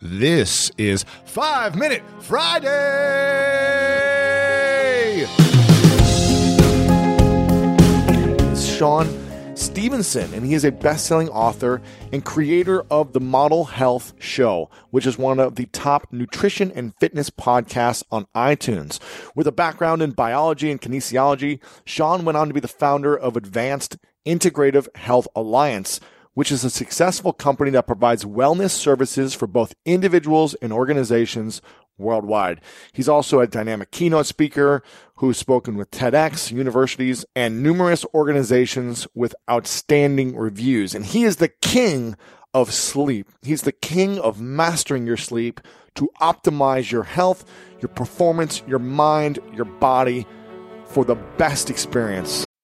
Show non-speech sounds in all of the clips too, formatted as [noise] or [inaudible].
This is Five Minute Friday. It's Shawn Stevenson, and he is a best selling author and creator of the Model Health Show, which is one of the top nutrition and fitness podcasts on iTunes. With a background in biology and kinesiology, Shawn went on to be the founder of Advanced Integrative Health Alliance which is a successful company that provides wellness services for both individuals and organizations worldwide. He's also a dynamic keynote speaker who's spoken with TEDx, universities, and numerous organizations with outstanding reviews. And he is the king of sleep. He's the king of mastering your sleep to optimize your health, your performance, your mind, your body for the best experience.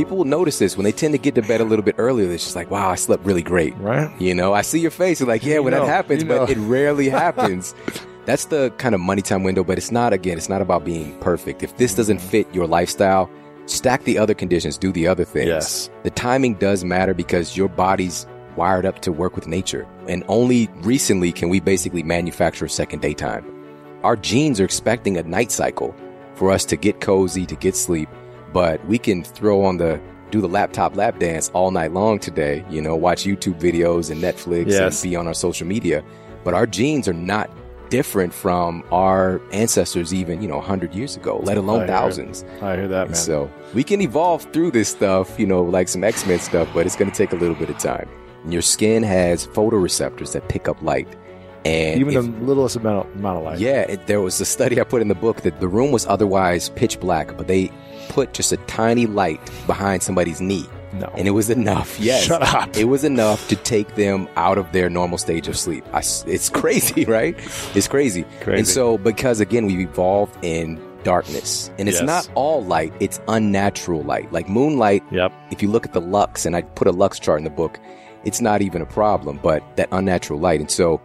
people will notice this when they tend to get to bed a little bit earlier. It's just like, wow, I slept really great. Right. You know, I see your face. You're like, yeah, when that happens, you know. but it rarely [laughs] happens. That's the kind of money time window, but it's not, again, it's not about being perfect. If this doesn't fit your lifestyle, stack the other conditions, do the other things. Yes. The timing does matter because your body's wired up to work with nature. And only recently can we basically manufacture a second daytime. Our genes are expecting a night cycle for us to get cozy, to get sleep, but we can throw on the do the laptop lap dance all night long today, you know, watch YouTube videos and Netflix Yes. and be on our social media. But our genes are not different from our ancestors even, you know, 100 years ago, let I alone hear thousands. I hear that, man. so we can evolve through this stuff, you know, like some X Men stuff, but it's going to take a little bit of time. And your skin has photoreceptors that pick up light. And Even if- the littlest amount, amount of light. yeah, it, there was a study I put in the book that the room was otherwise pitch black, but they put just a tiny light behind somebody's knee. No. And it was enough. [laughs] Yes. Shut up. It was enough to take them out of their normal stage of sleep. I it's [laughs] crazy, right? It's crazy. Crazy. And so, because again, we've evolved in darkness and it's Yes. not all light, it's unnatural light. Like moonlight, Yep. if you look at the lux, and I put a lux chart in the book, it's not even a problem, but that unnatural light. And so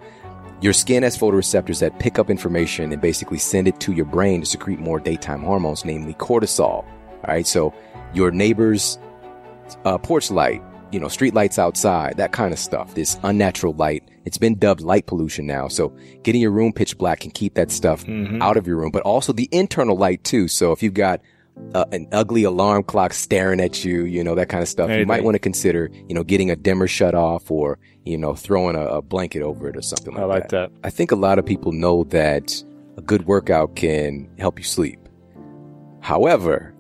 your skin has photoreceptors that pick up information and basically send it to your brain to secrete more daytime hormones, namely cortisol. All right. So your neighbor's uh, porch light, you know, street lights outside, that kind of stuff, this unnatural light. It's been dubbed light pollution now. So getting your room pitch black can keep that stuff out of your room, but also the internal light too. So if you've got uh, an ugly alarm clock staring at you, you know, that kind of stuff, you might want to consider, you know, getting a dimmer shut off or, you know, throwing a, a blanket over it or something like I like that. I think a lot of people know that a good workout can help you sleep. However,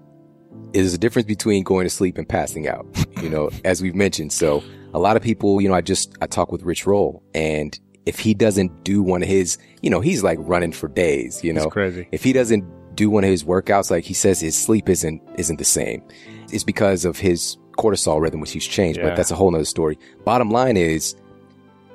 there's a difference between going to sleep and passing out, [laughs] you know, as we've mentioned. So a lot of people, you know, I just, I talk with Rich Roll and if he doesn't do one of his, you know, he's like running for days, you know, crazy. if he doesn't do one of his workouts, like he says, his sleep isn't, isn't the same. It's because of his cortisol rhythm, which he's changed, Yeah. but that's a whole nother story. Bottom line is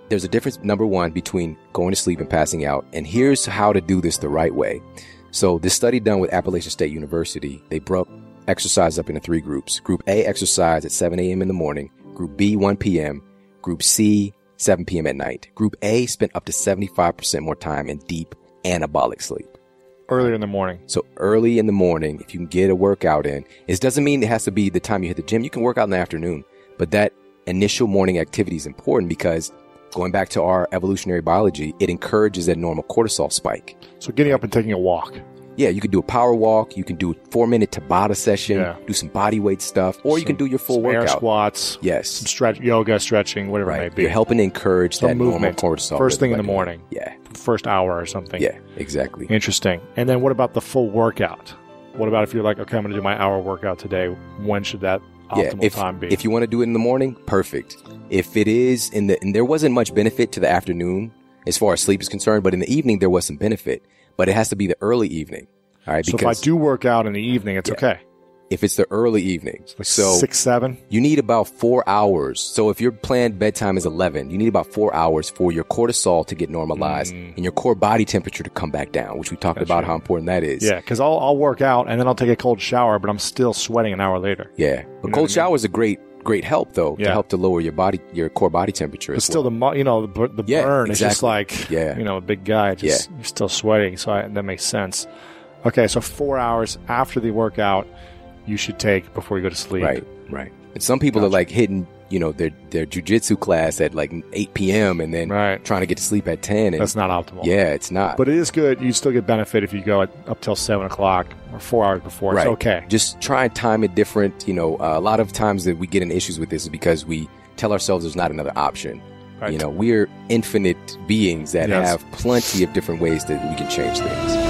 there's a difference, number one, between going to sleep and passing out. And here's how to do this the right way. So this study done with Appalachian State University, they broke exercise up into three groups. Group A exercise at 7 a.m. in the morning. Group B 1 p.m. Group C 7 p.m. at night. Group A spent up to 75% more time in deep anabolic sleep. Earlier in the morning. So early in the morning, if you can get a workout in, it doesn't mean it has to be the time you hit the gym. You can work out in the afternoon, but that initial morning activity is important because going back to our evolutionary biology, it encourages that normal cortisol spike. So getting up and taking a walk. Yeah, you could do a power walk. You can do a four minute Tabata session, Yeah. do some body weight stuff, or you can do your full some air workout. squats. Some Yes. stretch, yoga, stretching, whatever it may be. You're helping to encourage Some that movement. cortisol. First thing in the morning. Yeah. First hour or something. Yeah, exactly. Interesting. And then what about the full workout? What about if you're like, okay, I'm going to do my hour workout today? When should that yeah, optimal if, time be? if you want to do it in the morning, perfect. If it is in the, and there wasn't much benefit to the afternoon as far as sleep is concerned, but in the evening there was some benefit. But it has to be the early evening. All right, so if I do work out in the evening, it's Yeah. okay. if it's the early evenings. Like so six, seven. you need about four hours. So if your planned bedtime is 11, you need about four hours for your cortisol to get normalized Mm. and your core body temperature to come back down, which we talked about how important that is. Yeah, because I'll, I'll work out and then I'll take a cold shower, but I'm still sweating an hour later. Yeah. But know what I cold shower is a great, great help though to help to lower your body, your core body temperature. But still, well. the you know the, the Yeah, burn is just like Yeah. you know a big guy. Just you're still sweating, so I, that makes sense. Okay, so four hours after the workout, you should take before you go to sleep. Right, right. And some people are like hitting, you know, their their jujitsu class at like 8 p.m. and then Right. trying to get to sleep at 10. And That's not optimal. yeah, it's not. But it is good. You still get benefit if you go at, up till seven o'clock or four hours before. right. It's okay. Just try and time it different. You know, uh, a lot of times that we get in issues with this is because we tell ourselves there's not another option. Right. You know, we're infinite beings that Yes. have plenty of different ways that we can change things.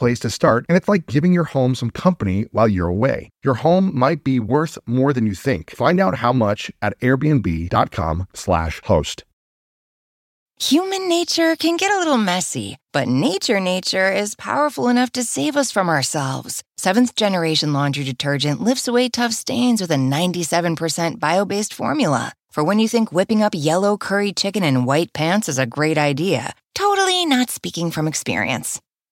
place to start, and it's like giving your home some company while you're away. Your home might be worth more than you think. Find out how much at airbnb.com/slash host. Human nature can get a little messy, but nature nature is powerful enough to save us from ourselves. Seventh generation laundry detergent lifts away tough stains with a 97% bio based formula. For when you think whipping up yellow curry chicken in white pants is a great idea, totally not speaking from experience.